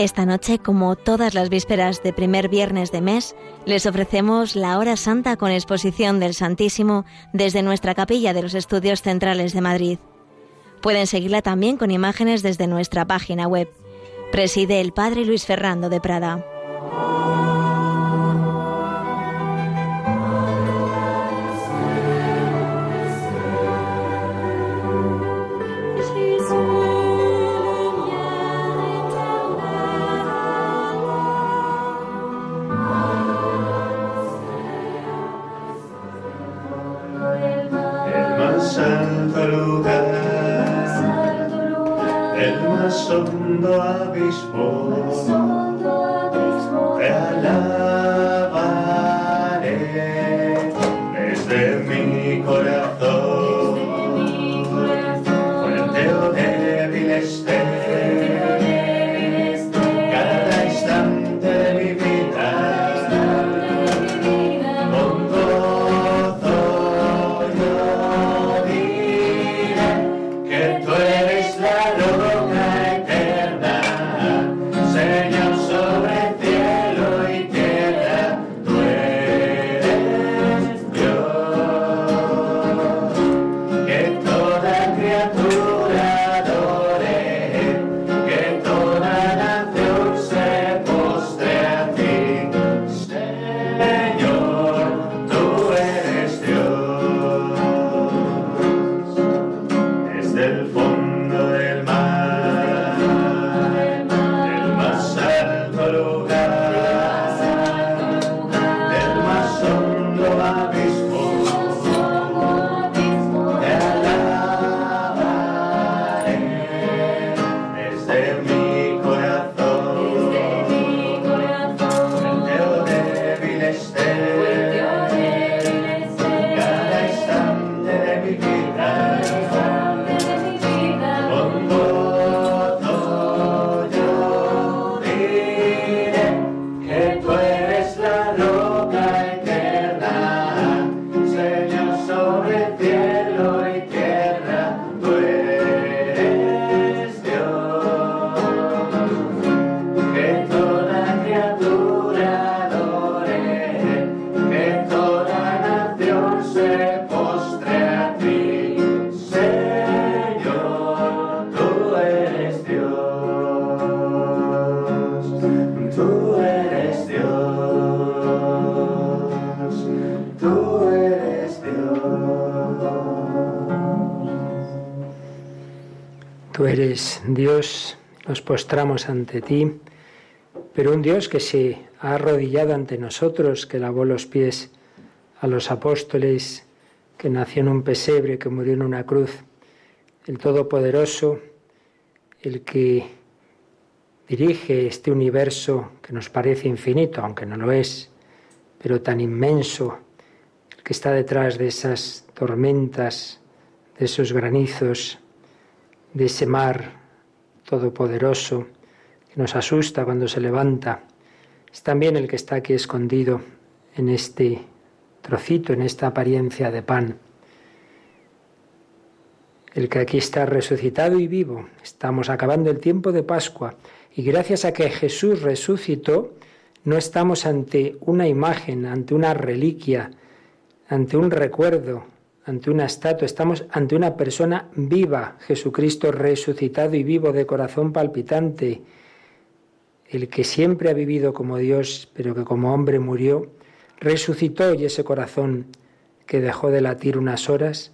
Esta noche, como todas las vísperas de primer viernes de mes, les ofrecemos la hora santa con exposición del Santísimo desde nuestra capilla de los Estudios Centrales de Madrid. Pueden seguirla también con imágenes desde nuestra página web. Preside el Padre Luis Ferrando de Prada. Postramos ante ti, pero un Dios que se ha arrodillado ante nosotros, que lavó los pies a los apóstoles, que nació en un pesebre, que murió en una cruz, el Todopoderoso, el que dirige este universo que nos parece infinito, aunque no lo es, pero tan inmenso, el que está detrás de esas tormentas, de esos granizos, de ese mar todopoderoso, que nos asusta cuando se levanta, es también el que está aquí escondido en este trocito, en esta apariencia de pan. El que aquí está resucitado y vivo. Estamos acabando el tiempo de Pascua y gracias a que Jesús resucitó, no estamos ante una imagen, ante una reliquia, ante un recuerdo, ante una estatua, estamos ante una persona viva, Jesucristo resucitado y vivo de corazón palpitante, el que siempre ha vivido como Dios, pero que como hombre murió, resucitó y ese corazón que dejó de latir unas horas,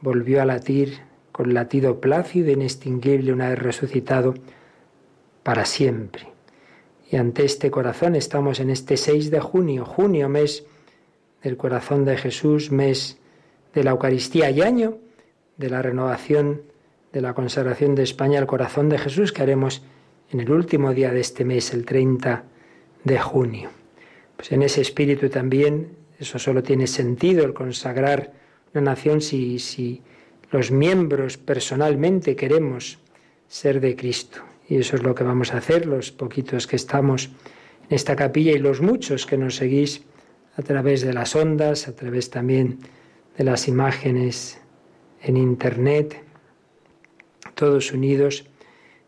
volvió a latir con latido plácido e inextinguible una vez resucitado para siempre. Y ante este corazón estamos en este 6 de junio, junio, mes del corazón de Jesús, mes de la Eucaristía y año de la renovación de la consagración de España al corazón de Jesús que haremos en el último día de este mes, el 30 de junio. Pues en ese espíritu también, eso solo tiene sentido el consagrar una nación si, si los miembros personalmente queremos ser de Cristo. Y eso es lo que vamos a hacer, los poquitos que estamos en esta capilla y los muchos que nos seguís a través de las ondas, a través también de las imágenes en Internet, todos unidos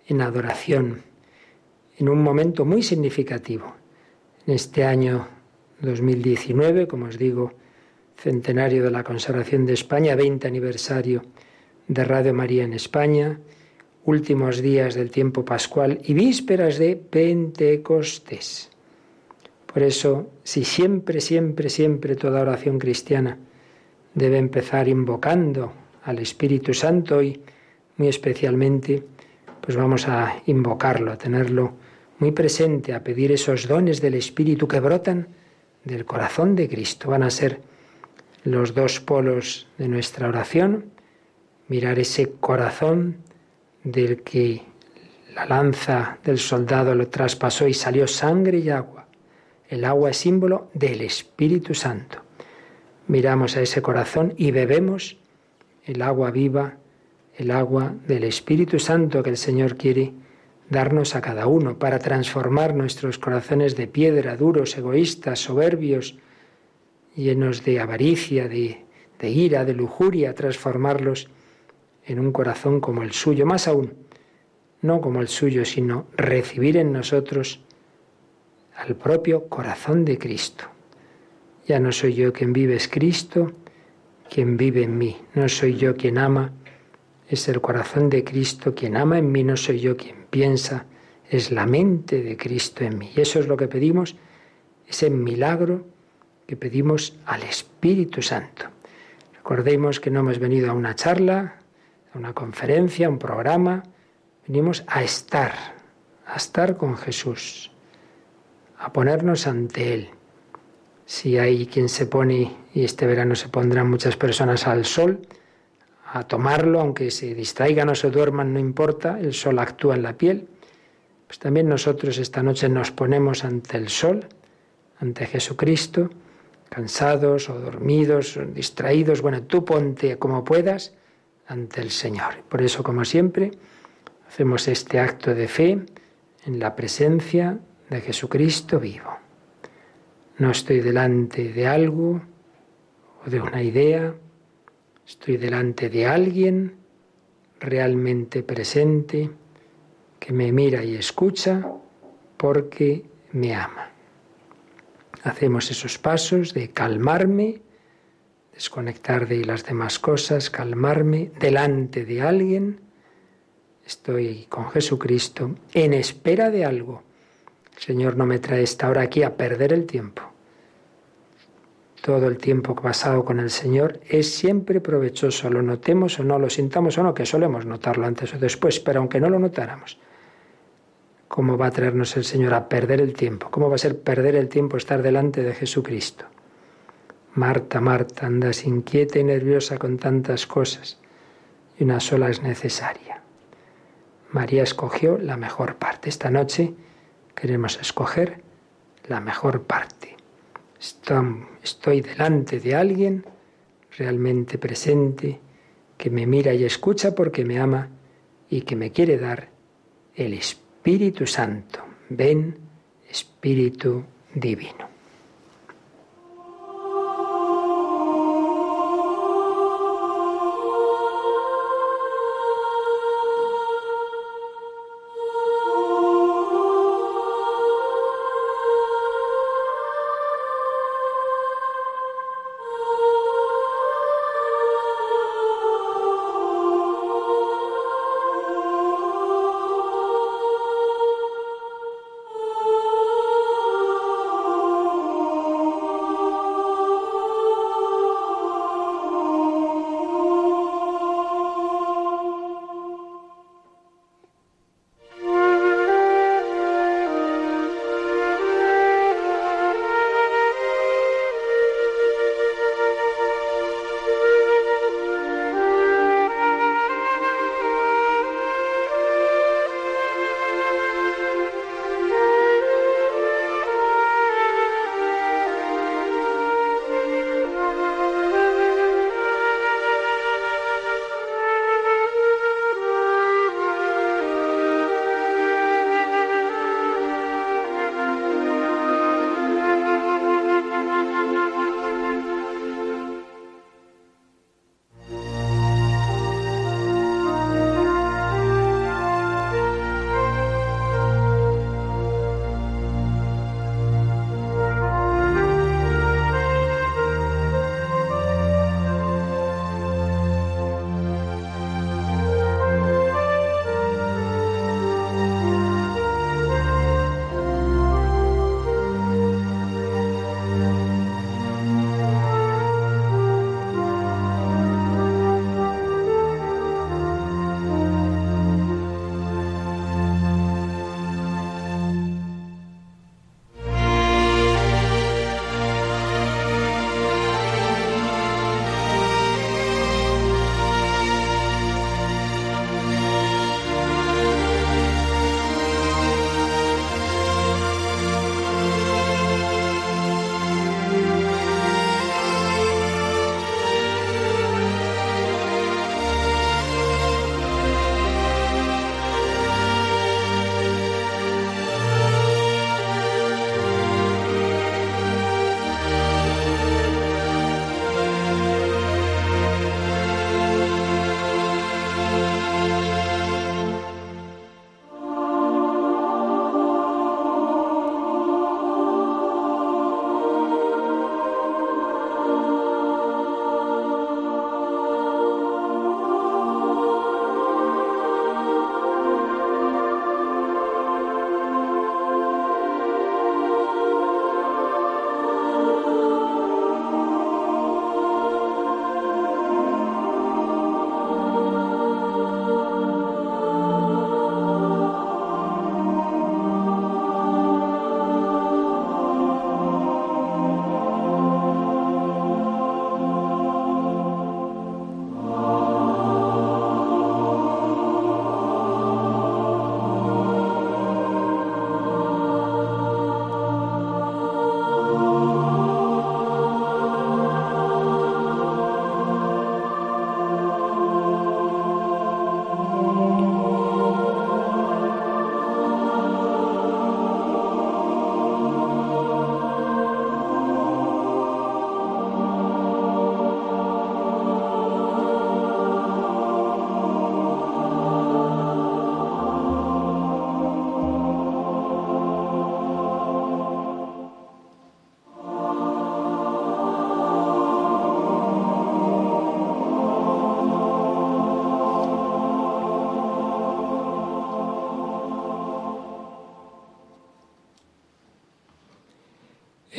en adoración, en un momento muy significativo. En este año 2019, como os digo, centenario de la conservación de España, 20 aniversario de Radio María en España, últimos días del tiempo pascual y vísperas de Pentecostés. Por eso, si siempre, siempre, siempre toda oración cristiana debe empezar invocando al Espíritu Santo y muy especialmente, pues vamos a invocarlo, a tenerlo muy presente, a pedir esos dones del Espíritu que brotan del corazón de Cristo. Van a ser los dos polos de nuestra oración, mirar ese corazón del que la lanza del soldado lo traspasó y salió sangre y agua. El agua es símbolo del Espíritu Santo. Miramos a ese corazón y bebemos el agua viva, el agua del Espíritu Santo que el Señor quiere darnos a cada uno para transformar nuestros corazones de piedra, duros, egoístas, soberbios, llenos de avaricia, de, ira, de lujuria, transformarlos en un corazón como el suyo, más aún, no como el suyo, sino recibir en nosotros al propio corazón de Cristo. Ya no soy yo quien vive, es Cristo quien vive en mí. No soy yo quien ama, es el corazón de Cristo quien ama en mí, no soy yo quien piensa, es la mente de Cristo en mí. Y eso es lo que pedimos, ese milagro que pedimos al Espíritu Santo. Recordemos que no hemos venido a una charla, a una conferencia, a un programa, venimos a estar, a estar con Jesús, a ponernos ante Él. Si hay quien se pone, y este verano se pondrán muchas personas al sol, a tomarlo, aunque se distraigan o se duerman, no importa, el sol actúa en la piel. Pues también nosotros esta noche nos ponemos ante el sol, ante Jesucristo, cansados o dormidos, o distraídos, bueno, tú ponte como puedas ante el Señor. Por eso, como siempre, hacemos este acto de fe en la presencia de Jesucristo vivo. No estoy delante de algo o de una idea, estoy delante de alguien realmente presente que me mira y escucha porque me ama. Hacemos esos pasos de calmarme, desconectar de las demás cosas, calmarme delante de alguien. Estoy con Jesucristo en espera de algo. Señor no me trae esta hora aquí a perder el tiempo. Todo el tiempo pasado con el Señor es siempre provechoso, lo notemos o no, lo sintamos o no, que solemos notarlo antes o después, pero aunque no lo notáramos. ¿Cómo va a traernos el Señor a perder el tiempo? ¿Cómo va a ser perder el tiempo estar delante de Jesucristo? Marta, Marta, andas inquieta y nerviosa con tantas cosas y una sola es necesaria. María escogió la mejor parte. Esta noche queremos escoger la mejor parte. Estoy delante de alguien realmente presente que me mira y escucha porque me ama y que me quiere dar el Espíritu Santo. Ven, Espíritu Divino.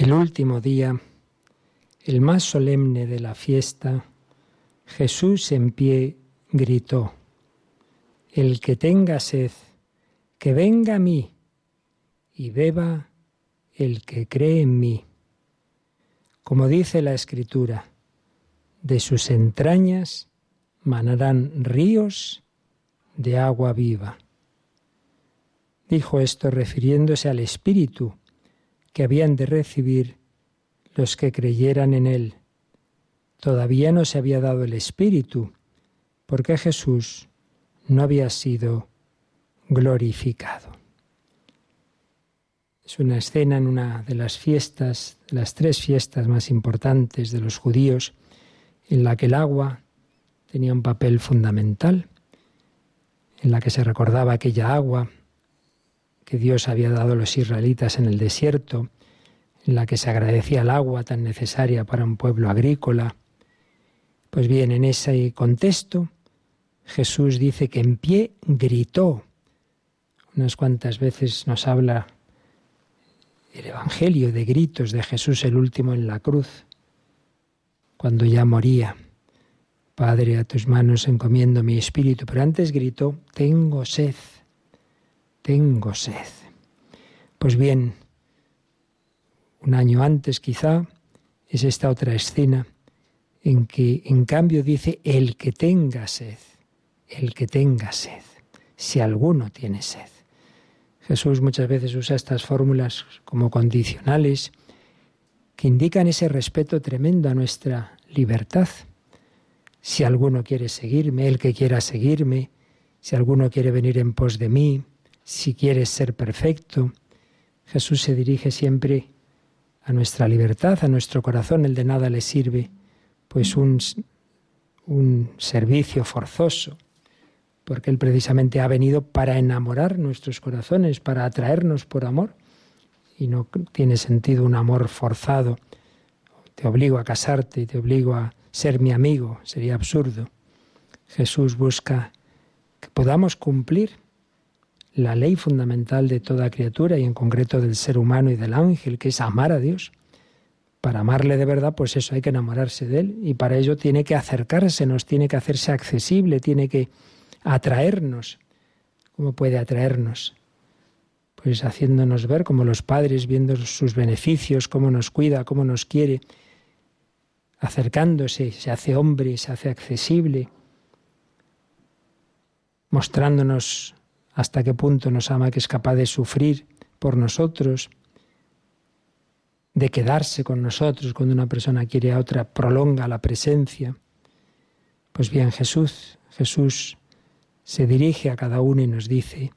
El último día, el más solemne de la fiesta, Jesús en pie gritó, El que tenga sed, que venga a mí y beba el que cree en mí. Como dice la Escritura, de sus entrañas manarán ríos de agua viva. Dijo esto refiriéndose al Espíritu que habían de recibir los que creyeran en Él. Todavía no se había dado el Espíritu, porque Jesús no había sido glorificado. Es una escena en una de las fiestas, las tres fiestas más importantes de los judíos, en la que el agua tenía un papel fundamental, en la que se recordaba aquella agua que Dios había dado a los israelitas en el desierto, en la que se agradecía el agua tan necesaria para un pueblo agrícola. Pues bien, en ese contexto, Jesús dice que en pie gritó. Unas cuantas veces nos habla el Evangelio de gritos de Jesús el último en la cruz, cuando ya moría. Padre, a tus manos encomiendo mi espíritu. Pero antes gritó, tengo sed, tengo sed. Pues bien, un año antes quizá, es esta otra escena en que en cambio dice el que tenga sed, el que tenga sed, si alguno tiene sed. Jesús muchas veces usa estas fórmulas como condicionales que indican ese respeto tremendo a nuestra libertad. Si alguno quiere seguirme, el que quiera seguirme, si alguno quiere venir en pos de mí, si quieres ser perfecto, Jesús se dirige siempre a nuestra libertad, a nuestro corazón, el de nada le sirve, pues un, un servicio forzoso, porque Él precisamente ha venido para enamorar nuestros corazones, para atraernos por amor, y no tiene sentido un amor forzado. Te obligo a casarte, te obligo a ser mi amigo, sería absurdo. Jesús busca que podamos cumplir la ley fundamental de toda criatura y en concreto del ser humano y del ángel, que es amar a Dios. Para amarle de verdad, pues eso hay que enamorarse de Él y para ello tiene que acercarse, nos tiene que hacerse accesible, tiene que atraernos. ¿Cómo puede atraernos? Pues haciéndonos ver como los padres, viendo sus beneficios, cómo nos cuida, cómo nos quiere, acercándose, se hace hombre, se hace accesible, mostrándonos hasta qué punto nos ama, que es capaz de sufrir por nosotros, de quedarse con nosotros cuando una persona quiere a otra, prolonga la presencia. Pues bien, Jesús, Jesús se dirige a cada uno y nos dice,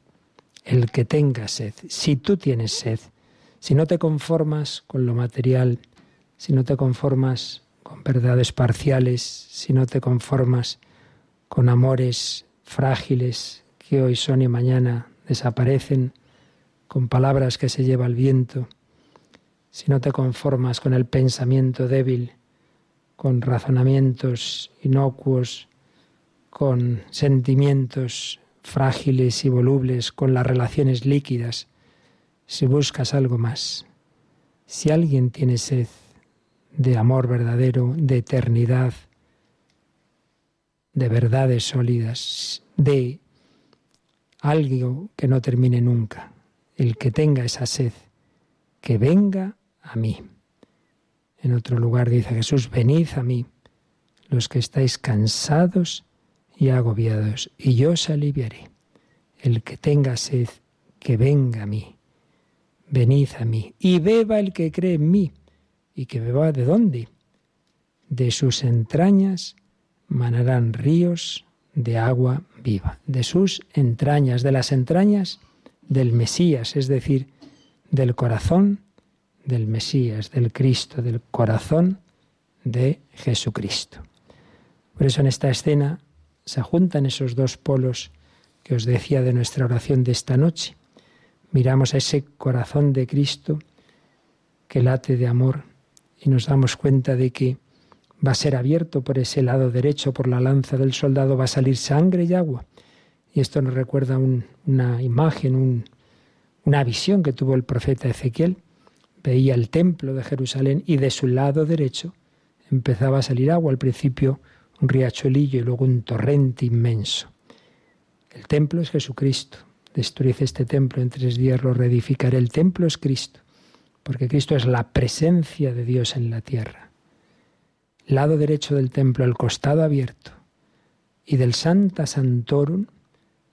el que tenga sed, si tú tienes sed, si no te conformas con lo material, si no te conformas con verdades parciales, si no te conformas con amores frágiles que hoy son y mañana desaparecen, con palabras que se lleva el viento, si no te conformas con el pensamiento débil, con razonamientos inocuos, con sentimientos frágiles y volubles, con las relaciones líquidas, si buscas algo más. Si alguien tiene sed de amor verdadero, de eternidad, de verdades sólidas, de algo que no termine nunca, el que tenga esa sed, que venga a mí. En otro lugar dice Jesús, venid a mí, los que estáis cansados y agobiados, y yo os aliviaré. El que tenga sed, que venga a mí. Venid a mí, y beba el que cree en mí, y que beba de dónde? De sus entrañas manarán ríos de agua viva, de sus entrañas, de las entrañas del Mesías, es decir, del corazón del Mesías, del Cristo, del corazón de Jesucristo. Por eso en esta escena se juntan esos dos polos que os decía de nuestra oración de esta noche. Miramos a ese corazón de Cristo que late de amor y nos damos cuenta de que va a ser abierto por ese lado derecho, por la lanza del soldado, va a salir sangre y agua. Y esto nos recuerda una imagen, una visión que tuvo el profeta Ezequiel. veía el templo de Jerusalén y de su lado derecho empezaba a salir agua, al principio un riachuelillo y luego un torrente inmenso. El templo es Jesucristo. Destruid este templo, en tres días lo reedificaré. El templo es Cristo, porque Cristo es la presencia de Dios en la tierra. Lado derecho del templo, el costado abierto, y del Santa Santorum,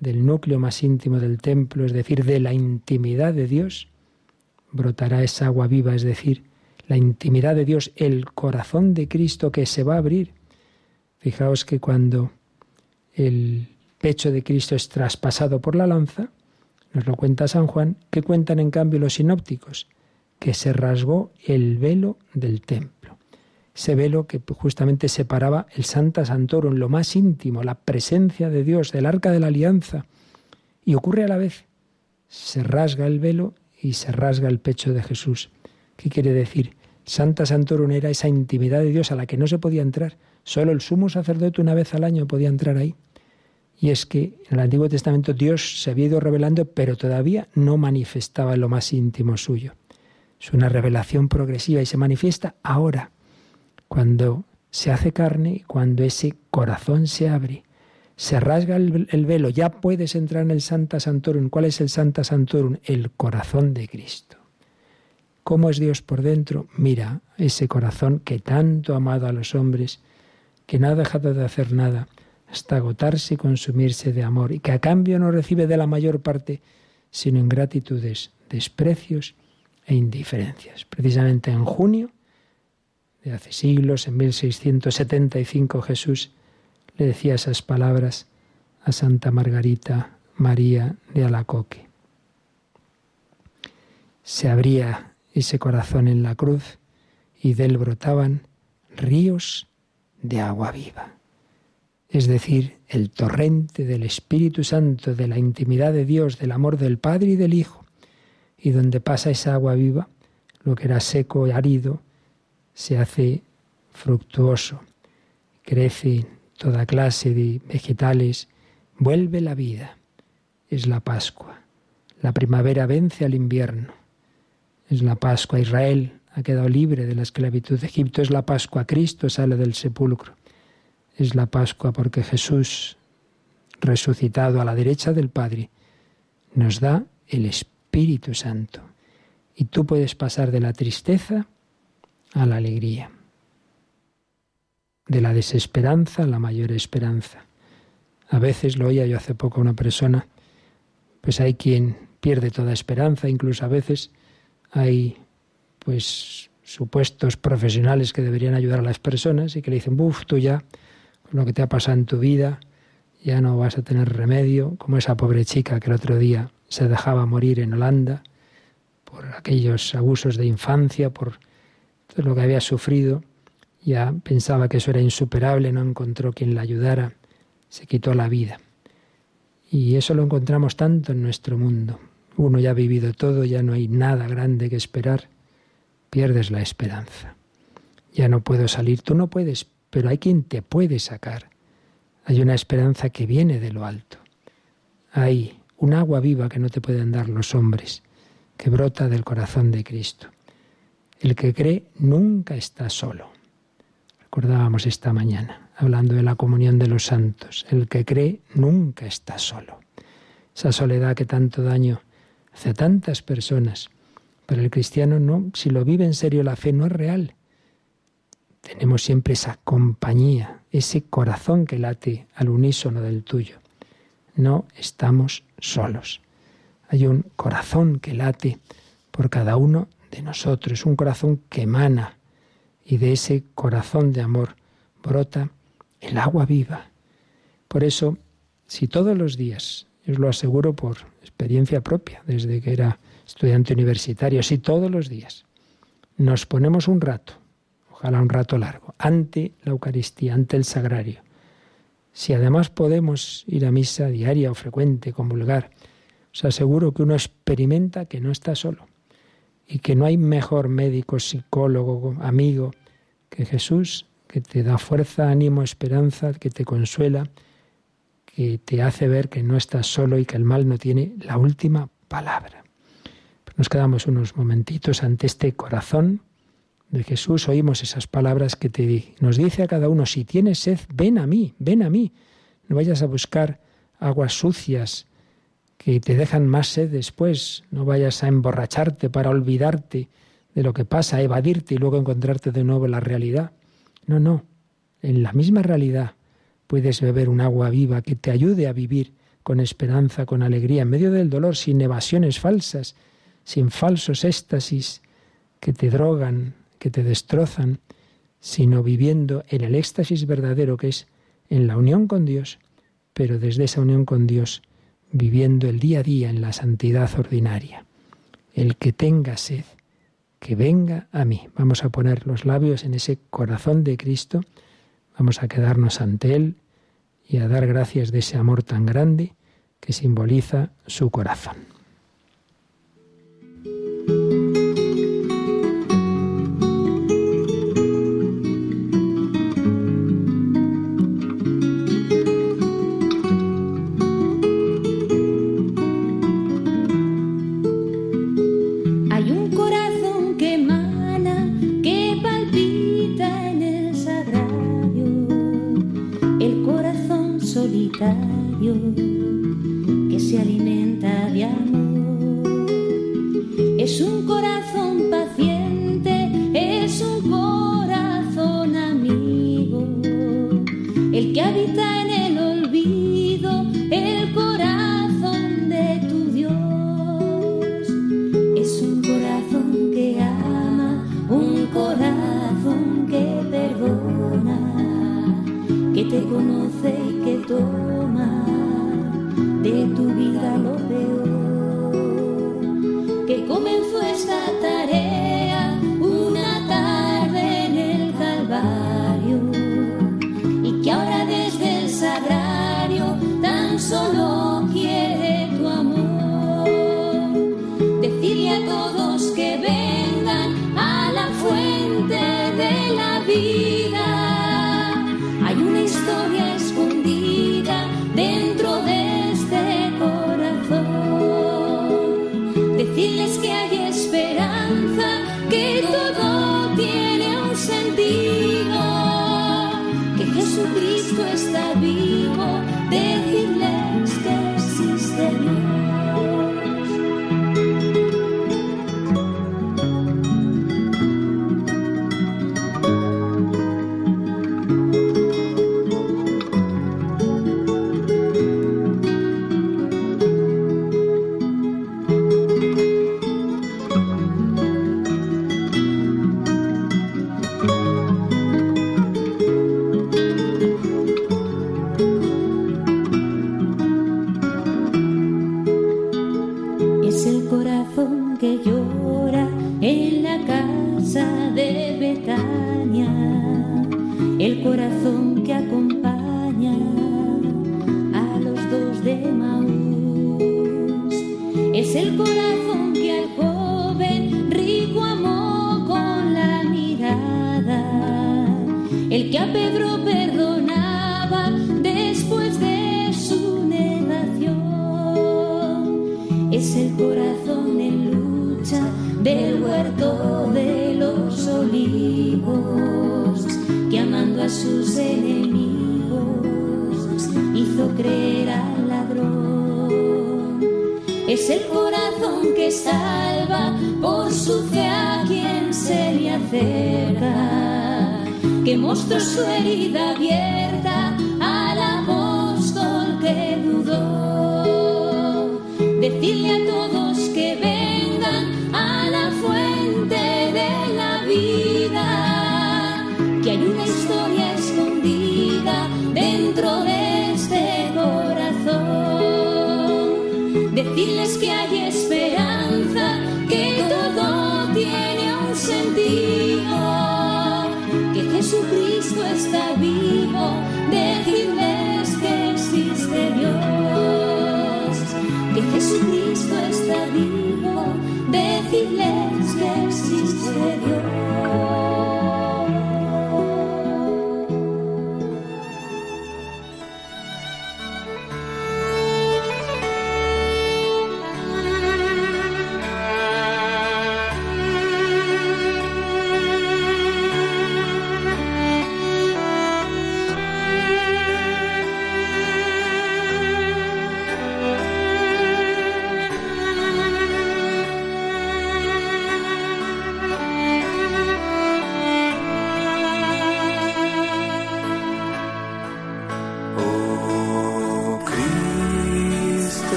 del núcleo más íntimo del templo, es decir, de la intimidad de Dios, brotará esa agua viva, es decir, la intimidad de Dios, el corazón de Cristo que se va a abrir. Fijaos que cuando el pecho de Cristo es traspasado por la lanza, nos lo cuenta San Juan, que cuentan en cambio los sinópticos, que se rasgó el velo del templo. Ese velo que justamente separaba el Santa Santorum, lo más íntimo, la presencia de Dios, del arca de la alianza. Y ocurre a la vez, se rasga el velo y se rasga el pecho de Jesús. ¿Qué quiere decir? Santa Santorum era esa intimidad de Dios a la que no se podía entrar. Solo el sumo sacerdote una vez al año podía entrar ahí. Y es que en el Antiguo Testamento Dios se había ido revelando, pero todavía no manifestaba lo más íntimo suyo. Es una revelación progresiva y se manifiesta ahora, cuando se hace carne, cuando ese corazón se abre, se rasga el, velo, ya puedes entrar en el Santa Santorum. ¿Cuál es el Santa Santorum? El corazón de Cristo. ¿Cómo es Dios por dentro? Mira, ese corazón que tanto ha amado a los hombres, que no ha dejado de hacer nada, hasta agotarse y consumirse de amor, y que a cambio no recibe de la mayor parte sino ingratitudes, desprecios e indiferencias. Precisamente en junio de hace siglos, en 1675, Jesús le decía esas palabras a Santa Margarita María de Alacoque. Se abría ese corazón en la cruz y de él brotaban ríos de agua viva es decir, el torrente del Espíritu Santo, de la intimidad de Dios, del amor del Padre y del Hijo, y donde pasa esa agua viva, lo que era seco y árido se hace fructuoso, crece toda clase de vegetales, vuelve la vida, es la Pascua. La primavera vence al invierno, es la Pascua. Israel ha quedado libre de la esclavitud de Egipto, es la Pascua. Cristo sale del sepulcro es la Pascua porque Jesús, resucitado a la derecha del Padre, nos da el Espíritu Santo. Y tú puedes pasar de la tristeza a la alegría, de la desesperanza a la mayor esperanza. A veces lo oía yo hace poco a una persona, pues hay quien pierde toda esperanza, incluso a veces hay pues supuestos profesionales que deberían ayudar a las personas y que le dicen, buf, tú ya lo que te ha pasado en tu vida, ya no vas a tener remedio, como esa pobre chica que el otro día se dejaba morir en Holanda por aquellos abusos de infancia, por lo que había sufrido, ya pensaba que eso era insuperable, no encontró quien la ayudara, se quitó la vida. Y eso lo encontramos tanto en nuestro mundo. Uno ya ha vivido todo, ya no hay nada grande que esperar, pierdes la esperanza. Ya no puedo salir, tú no puedes, pero hay quien te puede sacar. Hay una esperanza que viene de lo alto. Hay un agua viva que no te pueden dar los hombres, que brota del corazón de Cristo. El que cree nunca está solo. Recordábamos esta mañana, hablando de la comunión de los santos. El que cree nunca está solo. Esa soledad que tanto daño hace a tantas personas. Para el cristiano no, si lo vive en serio la fe no es real tenemos siempre esa compañía, ese corazón que late al unísono del tuyo. No estamos solos. Hay un corazón que late por cada uno de nosotros, un corazón que emana y de ese corazón de amor brota el agua viva. Por eso, si todos los días, os lo aseguro por experiencia propia, desde que era estudiante universitario, si todos los días nos ponemos un rato ojalá un rato largo, ante la Eucaristía, ante el sagrario. Si además podemos ir a misa diaria o frecuente, comulgar, os aseguro que uno experimenta que no está solo y que no hay mejor médico, psicólogo, amigo que Jesús, que te da fuerza, ánimo, esperanza, que te consuela, que te hace ver que no estás solo y que el mal no tiene la última palabra. Nos quedamos unos momentitos ante este corazón de Jesús, oímos esas palabras que te nos dice a cada uno, si tienes sed, ven a mí, ven a mí. No vayas a buscar aguas sucias que te dejan más sed después, no vayas a emborracharte para olvidarte de lo que pasa, evadirte y luego encontrarte de nuevo en la realidad. No, no, en la misma realidad puedes beber un agua viva que te ayude a vivir con esperanza, con alegría, en medio del dolor, sin evasiones falsas, sin falsos éxtasis que te drogan, que te destrozan, sino viviendo en el éxtasis verdadero que es en la unión con Dios, pero desde esa unión con Dios viviendo el día a día en la santidad ordinaria. El que tenga sed, que venga a mí. Vamos a poner los labios en ese corazón de Cristo, vamos a quedarnos ante Él y a dar gracias de ese amor tan grande que simboliza su corazón.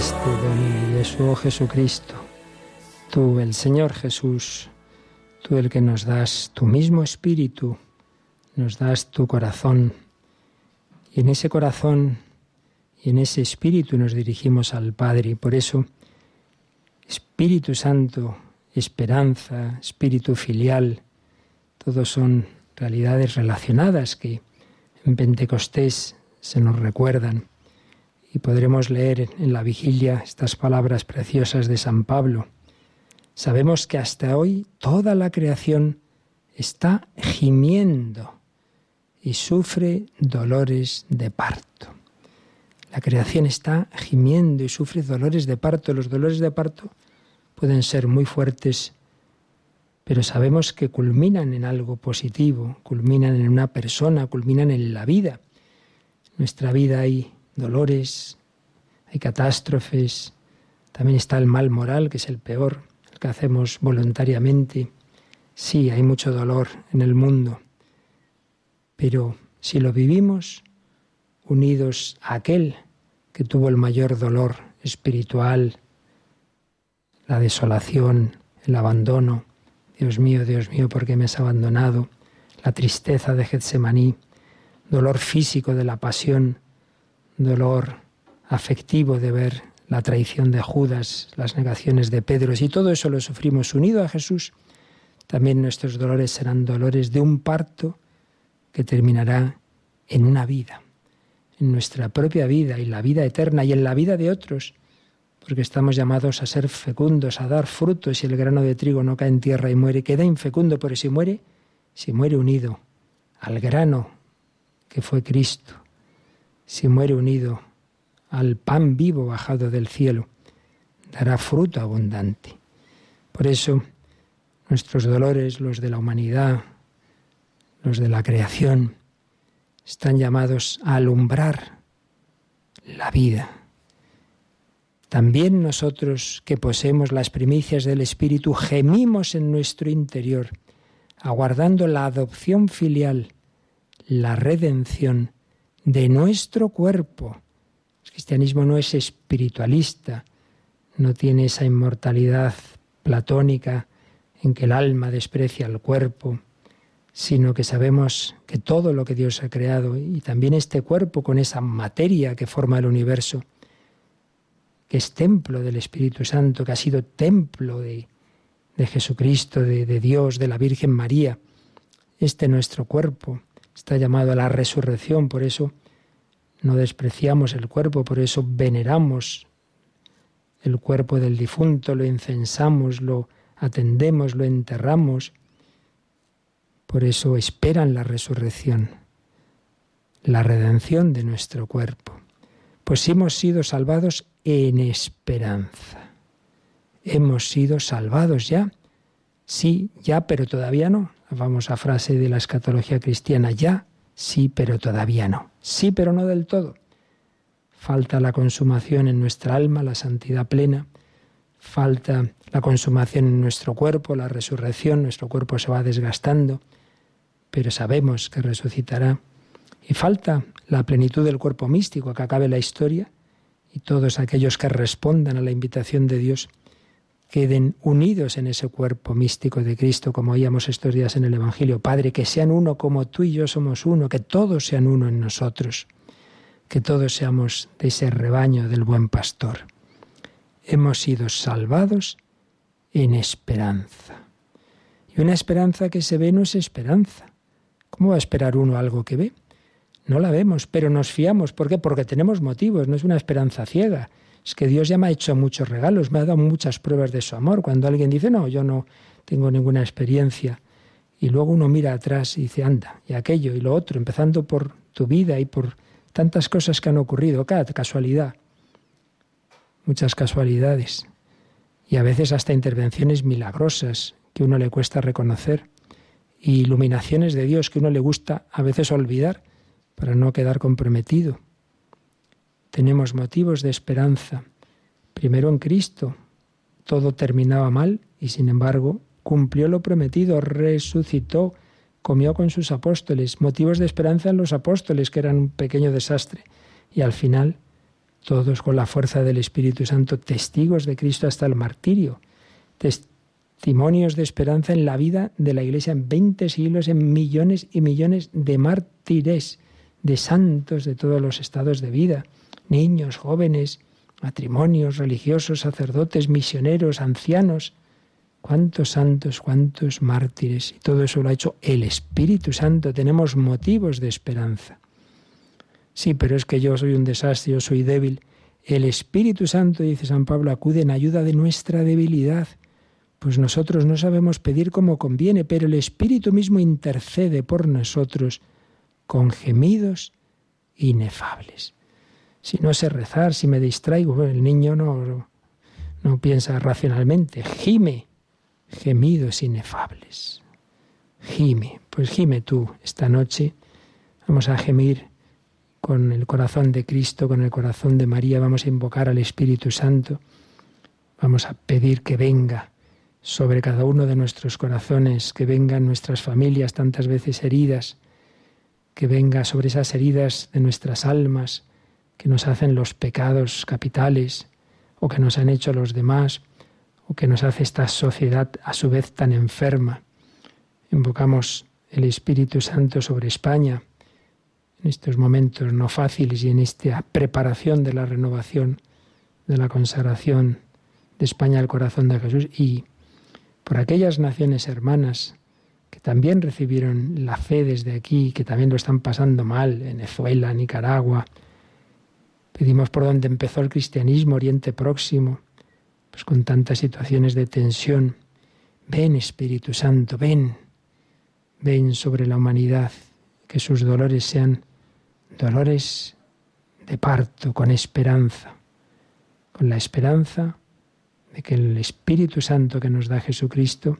Domini Jesús, oh Jesucristo, tú el Señor Jesús, tú el que nos das tu mismo espíritu, nos das tu corazón, y en ese corazón y en ese espíritu nos dirigimos al Padre, y por eso Espíritu Santo, esperanza, espíritu filial, todos son realidades relacionadas que en Pentecostés se nos recuerdan y podremos leer en la vigilia estas palabras preciosas de San Pablo. Sabemos que hasta hoy toda la creación está gimiendo y sufre dolores de parto. La creación está gimiendo y sufre dolores de parto. Los dolores de parto pueden ser muy fuertes, pero sabemos que culminan en algo positivo, culminan en una persona, culminan en la vida. Nuestra vida hay dolores, hay catástrofes, también está el mal moral, que es el peor, el que hacemos voluntariamente. Sí, hay mucho dolor en el mundo, pero si lo vivimos unidos a aquel que tuvo el mayor dolor espiritual, la desolación, el abandono, Dios mío, Dios mío, ¿por qué me has abandonado? La tristeza de Getsemaní, dolor físico de la pasión, dolor afectivo de ver la traición de Judas, las negaciones de Pedro, si todo eso lo sufrimos unido a Jesús, también nuestros dolores serán dolores de un parto que terminará en una vida, en nuestra propia vida y la vida eterna y en la vida de otros, porque estamos llamados a ser fecundos, a dar frutos. Si el grano de trigo no cae en tierra y muere, queda infecundo, pero si muere, si muere unido al grano que fue Cristo, si muere unido al pan vivo bajado del cielo, dará fruto abundante. Por eso, nuestros dolores, los de la humanidad, los de la creación, están llamados a alumbrar la vida. También nosotros que poseemos las primicias del Espíritu gemimos en nuestro interior, aguardando la adopción filial, la redención de nuestro cuerpo. El cristianismo no es espiritualista, no tiene esa inmortalidad platónica en que el alma desprecia al cuerpo, sino que sabemos que todo lo que Dios ha creado y también este cuerpo con esa materia que forma el universo, que es templo del Espíritu Santo, que ha sido templo de, Jesucristo, de, de Dios, de la Virgen María, este nuestro cuerpo, está llamado a la resurrección, por eso no despreciamos el cuerpo, por eso veneramos el cuerpo del difunto, lo incensamos, lo atendemos, lo enterramos. Por eso esperan la resurrección, la redención de nuestro cuerpo. Pues hemos sido salvados en esperanza. Hemos sido salvados ya. Sí, ya, pero todavía no la famosa frase de la escatología cristiana, ya, sí, pero todavía no. Sí, pero no del todo. Falta la consumación en nuestra alma, la santidad plena. Falta la consumación en nuestro cuerpo, la resurrección. Nuestro cuerpo se va desgastando, pero sabemos que resucitará. Y falta la plenitud del cuerpo místico, que acabe la historia y todos aquellos que respondan a la invitación de Dios queden unidos en ese cuerpo místico de Cristo, como oíamos estos días en el Evangelio. Padre, que sean uno como tú y yo somos uno, que todos sean uno en nosotros, que todos seamos de ese rebaño del buen pastor. Hemos sido salvados en esperanza. Y una esperanza que se ve no es esperanza. ¿Cómo va a esperar uno algo que ve? No la vemos, pero nos fiamos. ¿Por qué? Porque tenemos motivos, no es una esperanza ciega es que Dios ya me ha hecho muchos regalos, me ha dado muchas pruebas de su amor. Cuando alguien dice, no, yo no tengo ninguna experiencia, y luego uno mira atrás y dice, anda, y aquello y lo otro, empezando por tu vida y por tantas cosas que han ocurrido, cada casualidad, muchas casualidades, y a veces hasta intervenciones milagrosas que uno le cuesta reconocer, y iluminaciones de Dios que uno le gusta a veces olvidar para no quedar comprometido tenemos motivos de esperanza. Primero en Cristo. Todo terminaba mal y sin embargo cumplió lo prometido, resucitó, comió con sus apóstoles, motivos de esperanza en los apóstoles, que eran un pequeño desastre, y al final todos con la fuerza del Espíritu Santo, testigos de Cristo hasta el martirio, testimonios de esperanza en la vida de la Iglesia en 20 siglos, en millones y millones de mártires, de santos de todos los estados de vida, niños, jóvenes, matrimonios, religiosos, sacerdotes, misioneros, ancianos. ¿Cuántos santos, cuántos mártires? Y todo eso lo ha hecho el Espíritu Santo. Tenemos motivos de esperanza. Sí, pero es que yo soy un desastre, yo soy débil. El Espíritu Santo, dice San Pablo, acude en ayuda de nuestra debilidad. Pues nosotros no sabemos pedir como conviene, pero el Espíritu mismo intercede por nosotros con gemidos inefables. Si no sé rezar, si me distraigo, el niño no, no piensa racionalmente, gime, gemidos inefables. Gime, pues gime tú esta noche. Vamos a gemir con el corazón de Cristo, con el corazón de María, vamos a invocar al Espíritu Santo, vamos a pedir que venga sobre cada uno de nuestros corazones, que vengan nuestras familias tantas veces heridas, que venga sobre esas heridas de nuestras almas que nos hacen los pecados capitales o que nos han hecho los demás o que nos hace esta sociedad a su vez tan enferma. Invocamos el Espíritu Santo sobre España, en estos momentos no fáciles y en esta preparación de la renovación, de la consagración de España al corazón de Jesús y por aquellas naciones hermanas que también recibieron la fe desde aquí, que también lo están pasando mal, Venezuela, Nicaragua. Pedimos por donde empezó el cristianismo, Oriente Próximo, pues con tantas situaciones de tensión. Ven Espíritu Santo, ven, ven sobre la humanidad, que sus dolores sean dolores de parto con esperanza, con la esperanza de que el Espíritu Santo que nos da Jesucristo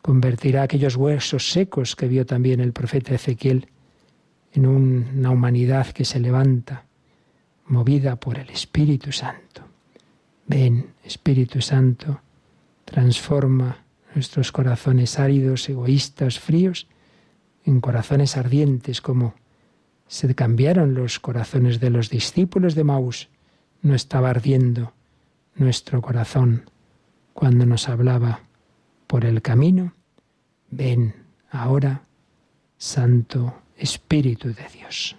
convertirá aquellos huesos secos que vio también el profeta Ezequiel en una humanidad que se levanta, movida por el Espíritu Santo. Ven, Espíritu Santo, transforma nuestros corazones áridos, egoístas, fríos, en corazones ardientes como se cambiaron los corazones de los discípulos de Maús. No estaba ardiendo nuestro corazón cuando nos hablaba por el camino. Ven ahora, Santo Espíritu de Dios.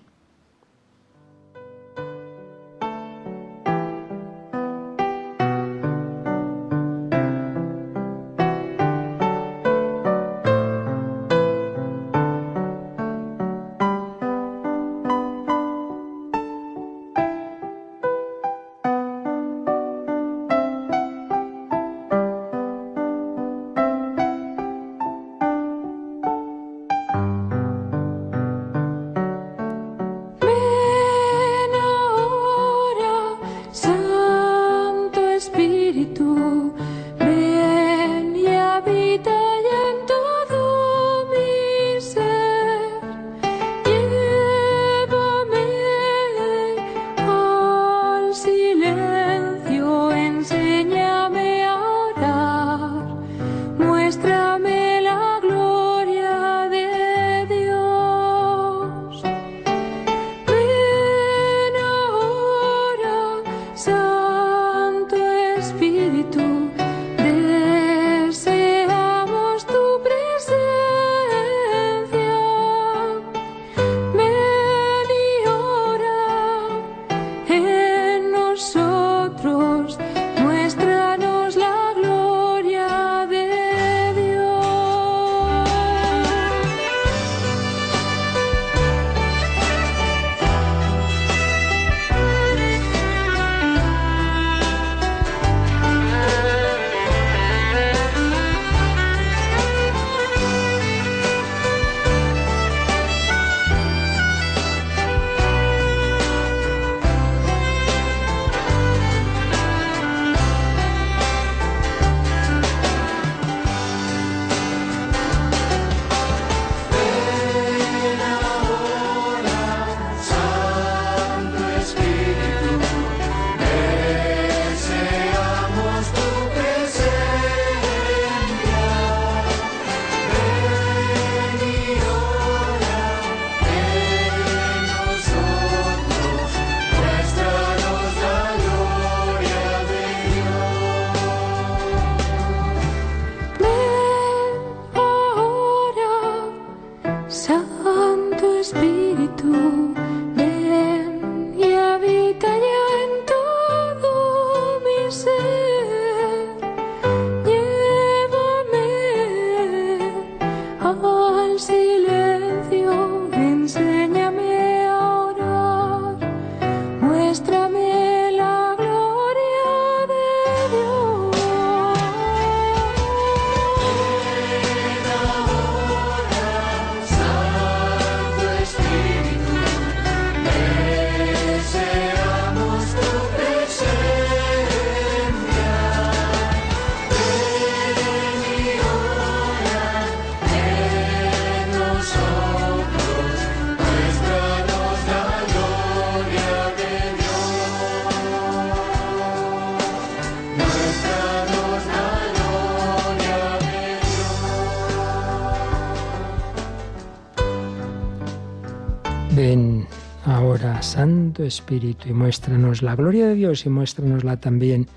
Espíritu, y muéstranos la gloria de Dios y muéstranosla también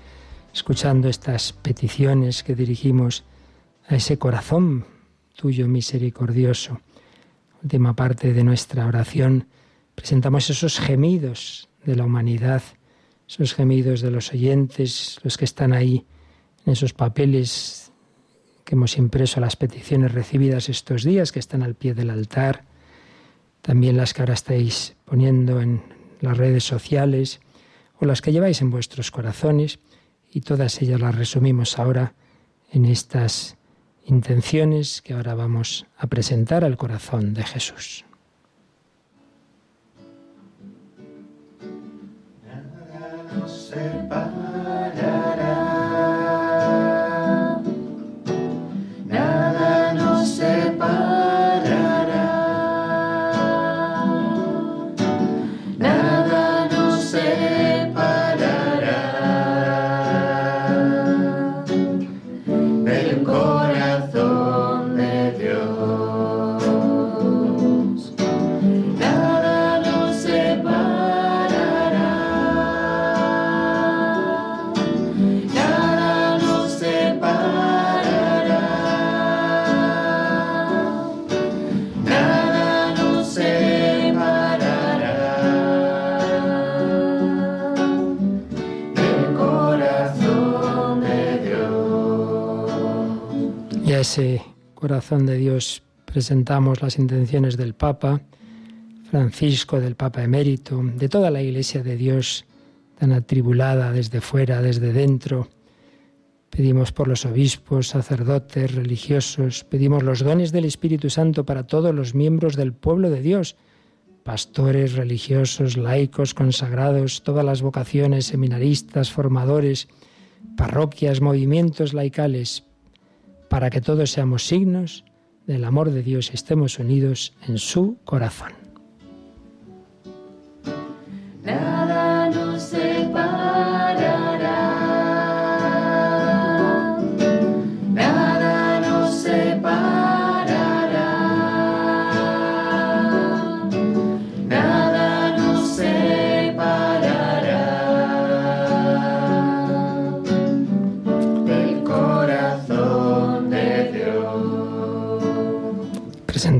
escuchando estas peticiones que dirigimos a ese corazón tuyo misericordioso. Última parte de nuestra oración, presentamos esos gemidos de la humanidad, esos gemidos de los oyentes, los que están ahí en esos papeles que hemos impreso las peticiones recibidas estos días, que están al pie del altar, también las que ahora estáis poniendo en las redes sociales o las que lleváis en vuestros corazones y todas ellas las resumimos ahora en estas intenciones que ahora vamos a presentar al corazón de Jesús. Corazón de Dios presentamos las intenciones del Papa Francisco, del Papa emérito, de toda la Iglesia de Dios tan atribulada desde fuera, desde dentro. Pedimos por los obispos, sacerdotes, religiosos, pedimos los dones del Espíritu Santo para todos los miembros del pueblo de Dios, pastores, religiosos, laicos, consagrados, todas las vocaciones, seminaristas, formadores, parroquias, movimientos laicales, para que todos seamos signos del amor de Dios y estemos unidos en su corazón.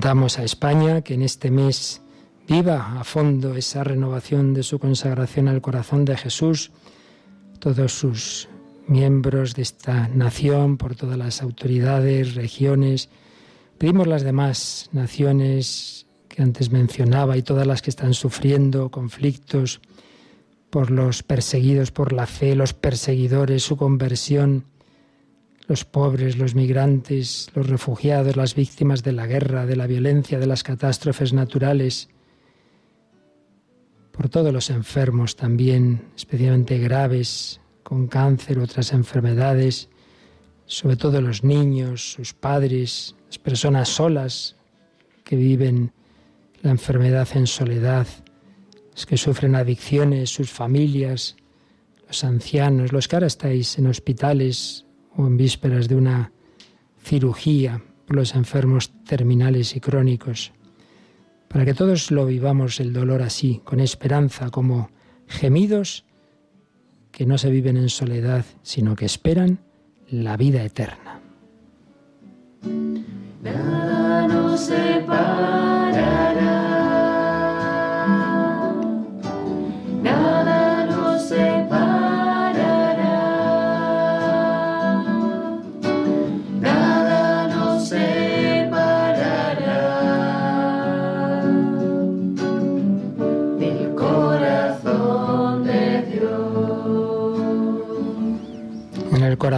A España que en este mes viva a fondo esa renovación de su consagración al corazón de Jesús, todos sus miembros de esta nación, por todas las autoridades, regiones. Pedimos las demás naciones que antes mencionaba y todas las que están sufriendo conflictos por los perseguidos por la fe, los perseguidores, su conversión los pobres, los migrantes, los refugiados, las víctimas de la guerra, de la violencia, de las catástrofes naturales, por todos los enfermos también, especialmente graves, con cáncer, otras enfermedades, sobre todo los niños, sus padres, las personas solas que viven la enfermedad en soledad, los que sufren adicciones, sus familias, los ancianos, los que ahora estáis en hospitales o en vísperas de una cirugía por los enfermos terminales y crónicos, para que todos lo vivamos el dolor así, con esperanza, como gemidos que no se viven en soledad, sino que esperan la vida eterna.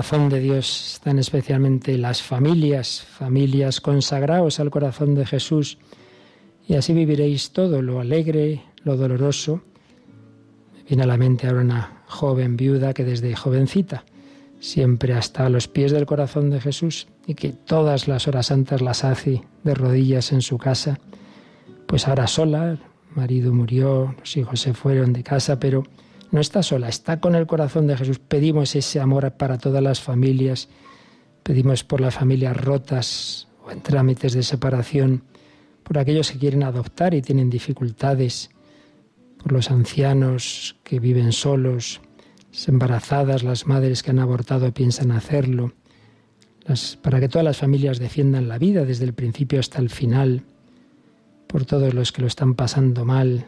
Corazón de Dios están especialmente las familias, familias consagrados al corazón de Jesús, y así viviréis todo, lo alegre, lo doloroso. Viene a la mente ahora una joven viuda que desde jovencita siempre hasta a los pies del corazón de Jesús y que todas las horas santas las hace de rodillas en su casa. Pues ahora sola, marido murió, los hijos se fueron de casa, pero no está sola, está con el corazón de Jesús. Pedimos ese amor para todas las familias, pedimos por las familias rotas o en trámites de separación, por aquellos que quieren adoptar y tienen dificultades, por los ancianos que viven solos, las embarazadas, las madres que han abortado piensan hacerlo, para que todas las familias defiendan la vida desde el principio hasta el final, por todos los que lo están pasando mal,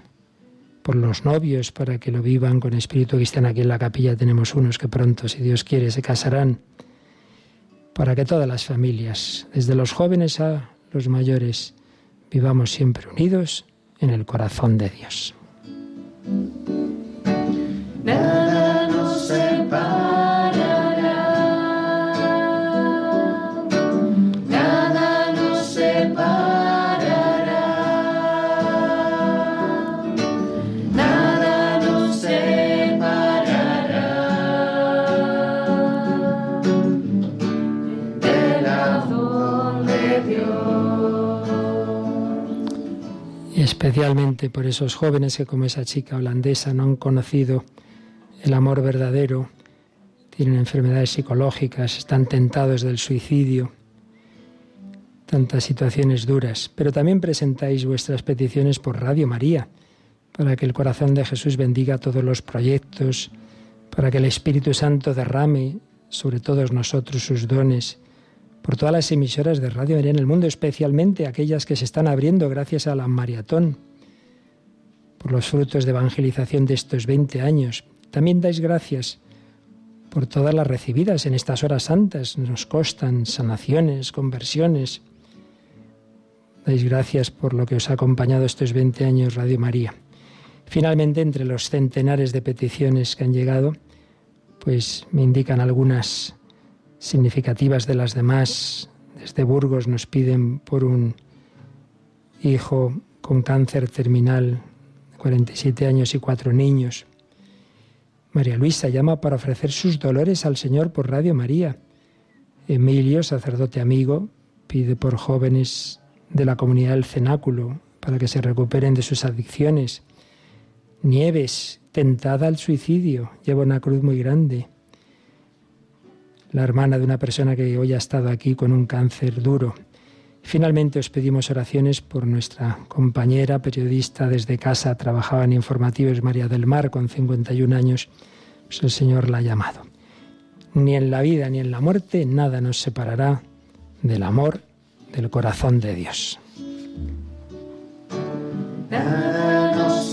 por los novios, para que lo vivan con espíritu cristiano. Aquí en la capilla tenemos unos que pronto, si Dios quiere, se casarán, para que todas las familias, desde los jóvenes a los mayores, vivamos siempre unidos en el corazón de Dios. Especialmente por esos jóvenes que como esa chica holandesa no han conocido el amor verdadero, tienen enfermedades psicológicas, están tentados del suicidio, tantas situaciones duras. Pero también presentáis vuestras peticiones por Radio María, para que el corazón de Jesús bendiga todos los proyectos, para que el Espíritu Santo derrame sobre todos nosotros sus dones por todas las emisoras de Radio María en el mundo, especialmente aquellas que se están abriendo gracias a la maratón, por los frutos de evangelización de estos 20 años. También dais gracias por todas las recibidas en estas horas santas. Nos costan sanaciones, conversiones. Dais gracias por lo que os ha acompañado estos 20 años Radio María. Finalmente, entre los centenares de peticiones que han llegado, pues me indican algunas significativas de las demás. Desde Burgos nos piden por un hijo con cáncer terminal, 47 años y cuatro niños. María Luisa llama para ofrecer sus dolores al Señor por Radio María. Emilio, sacerdote amigo, pide por jóvenes de la comunidad del cenáculo para que se recuperen de sus adicciones. Nieves, tentada al suicidio, lleva una cruz muy grande la hermana de una persona que hoy ha estado aquí con un cáncer duro. Finalmente os pedimos oraciones por nuestra compañera periodista desde casa, trabajaba en informativos María del Mar con 51 años, pues el Señor la ha llamado. Ni en la vida ni en la muerte nada nos separará del amor del corazón de Dios. Nada nos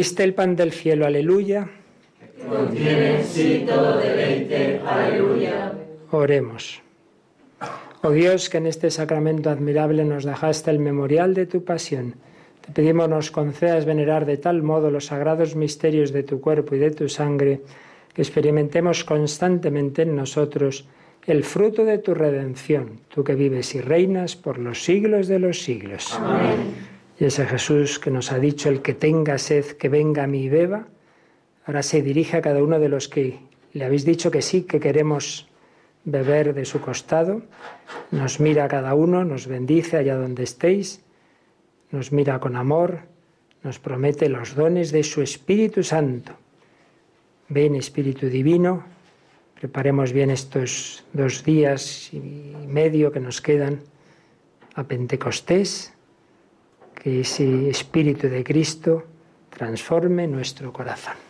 Diste el pan del cielo, aleluya. Contiene sí todo deleite, aleluya. Oremos. Oh Dios, que en este sacramento admirable nos dejaste el memorial de tu pasión. Te pedimos nos concedas venerar de tal modo los sagrados misterios de tu cuerpo y de tu sangre, que experimentemos constantemente en nosotros el fruto de tu redención, tú que vives y reinas por los siglos de los siglos. Amén. Y ese Jesús que nos ha dicho, el que tenga sed, que venga a mí y beba, ahora se dirige a cada uno de los que le habéis dicho que sí, que queremos beber de su costado, nos mira cada uno, nos bendice allá donde estéis, nos mira con amor, nos promete los dones de su Espíritu Santo. Ven Espíritu Divino, preparemos bien estos dos días y medio que nos quedan a Pentecostés que ese Espíritu de Cristo transforme nuestro corazón.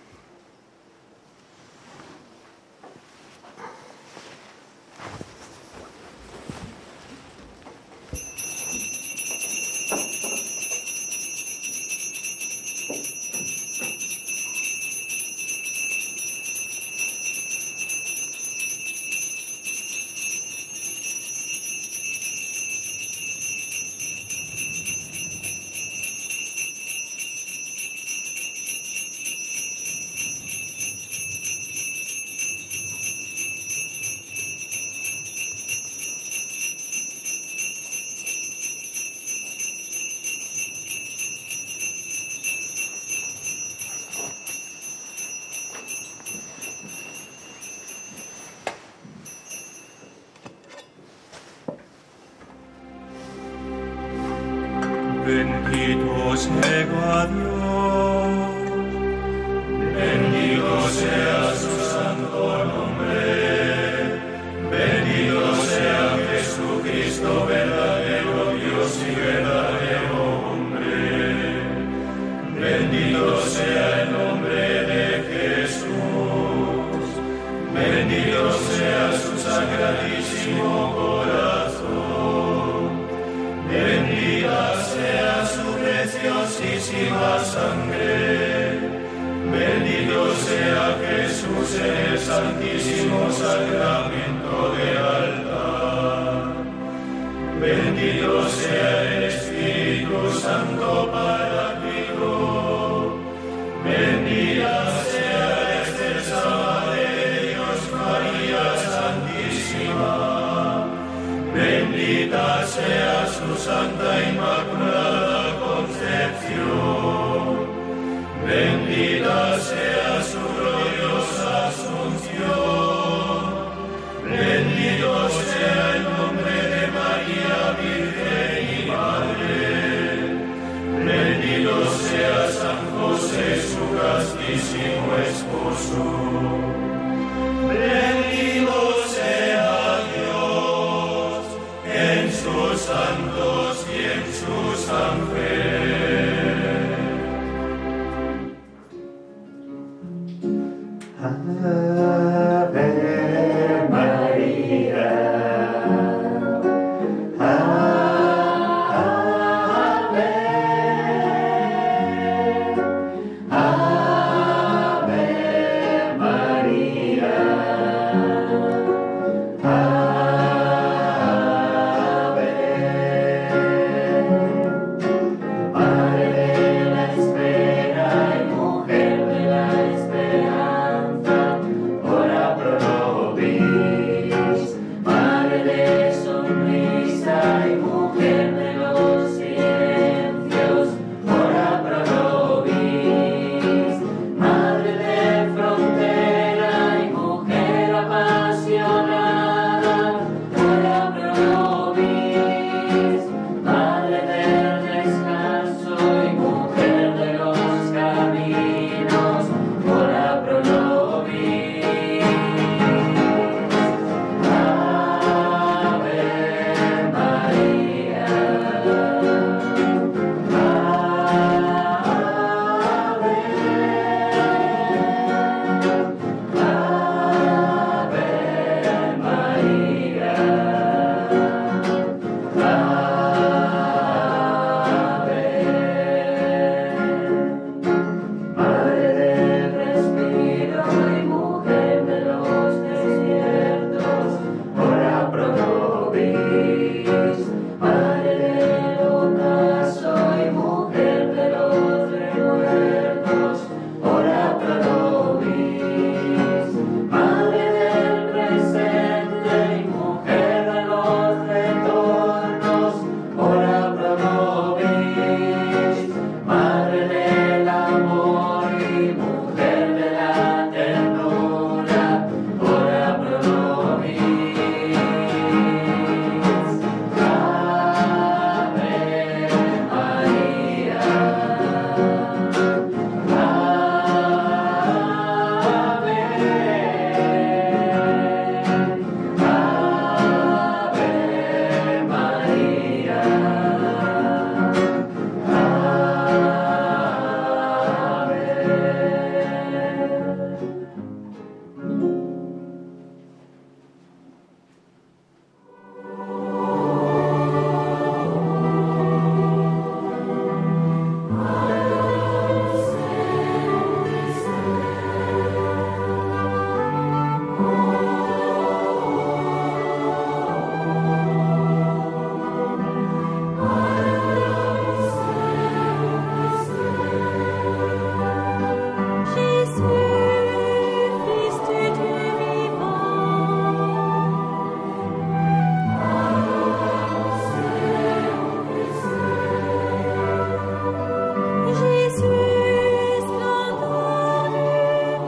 제관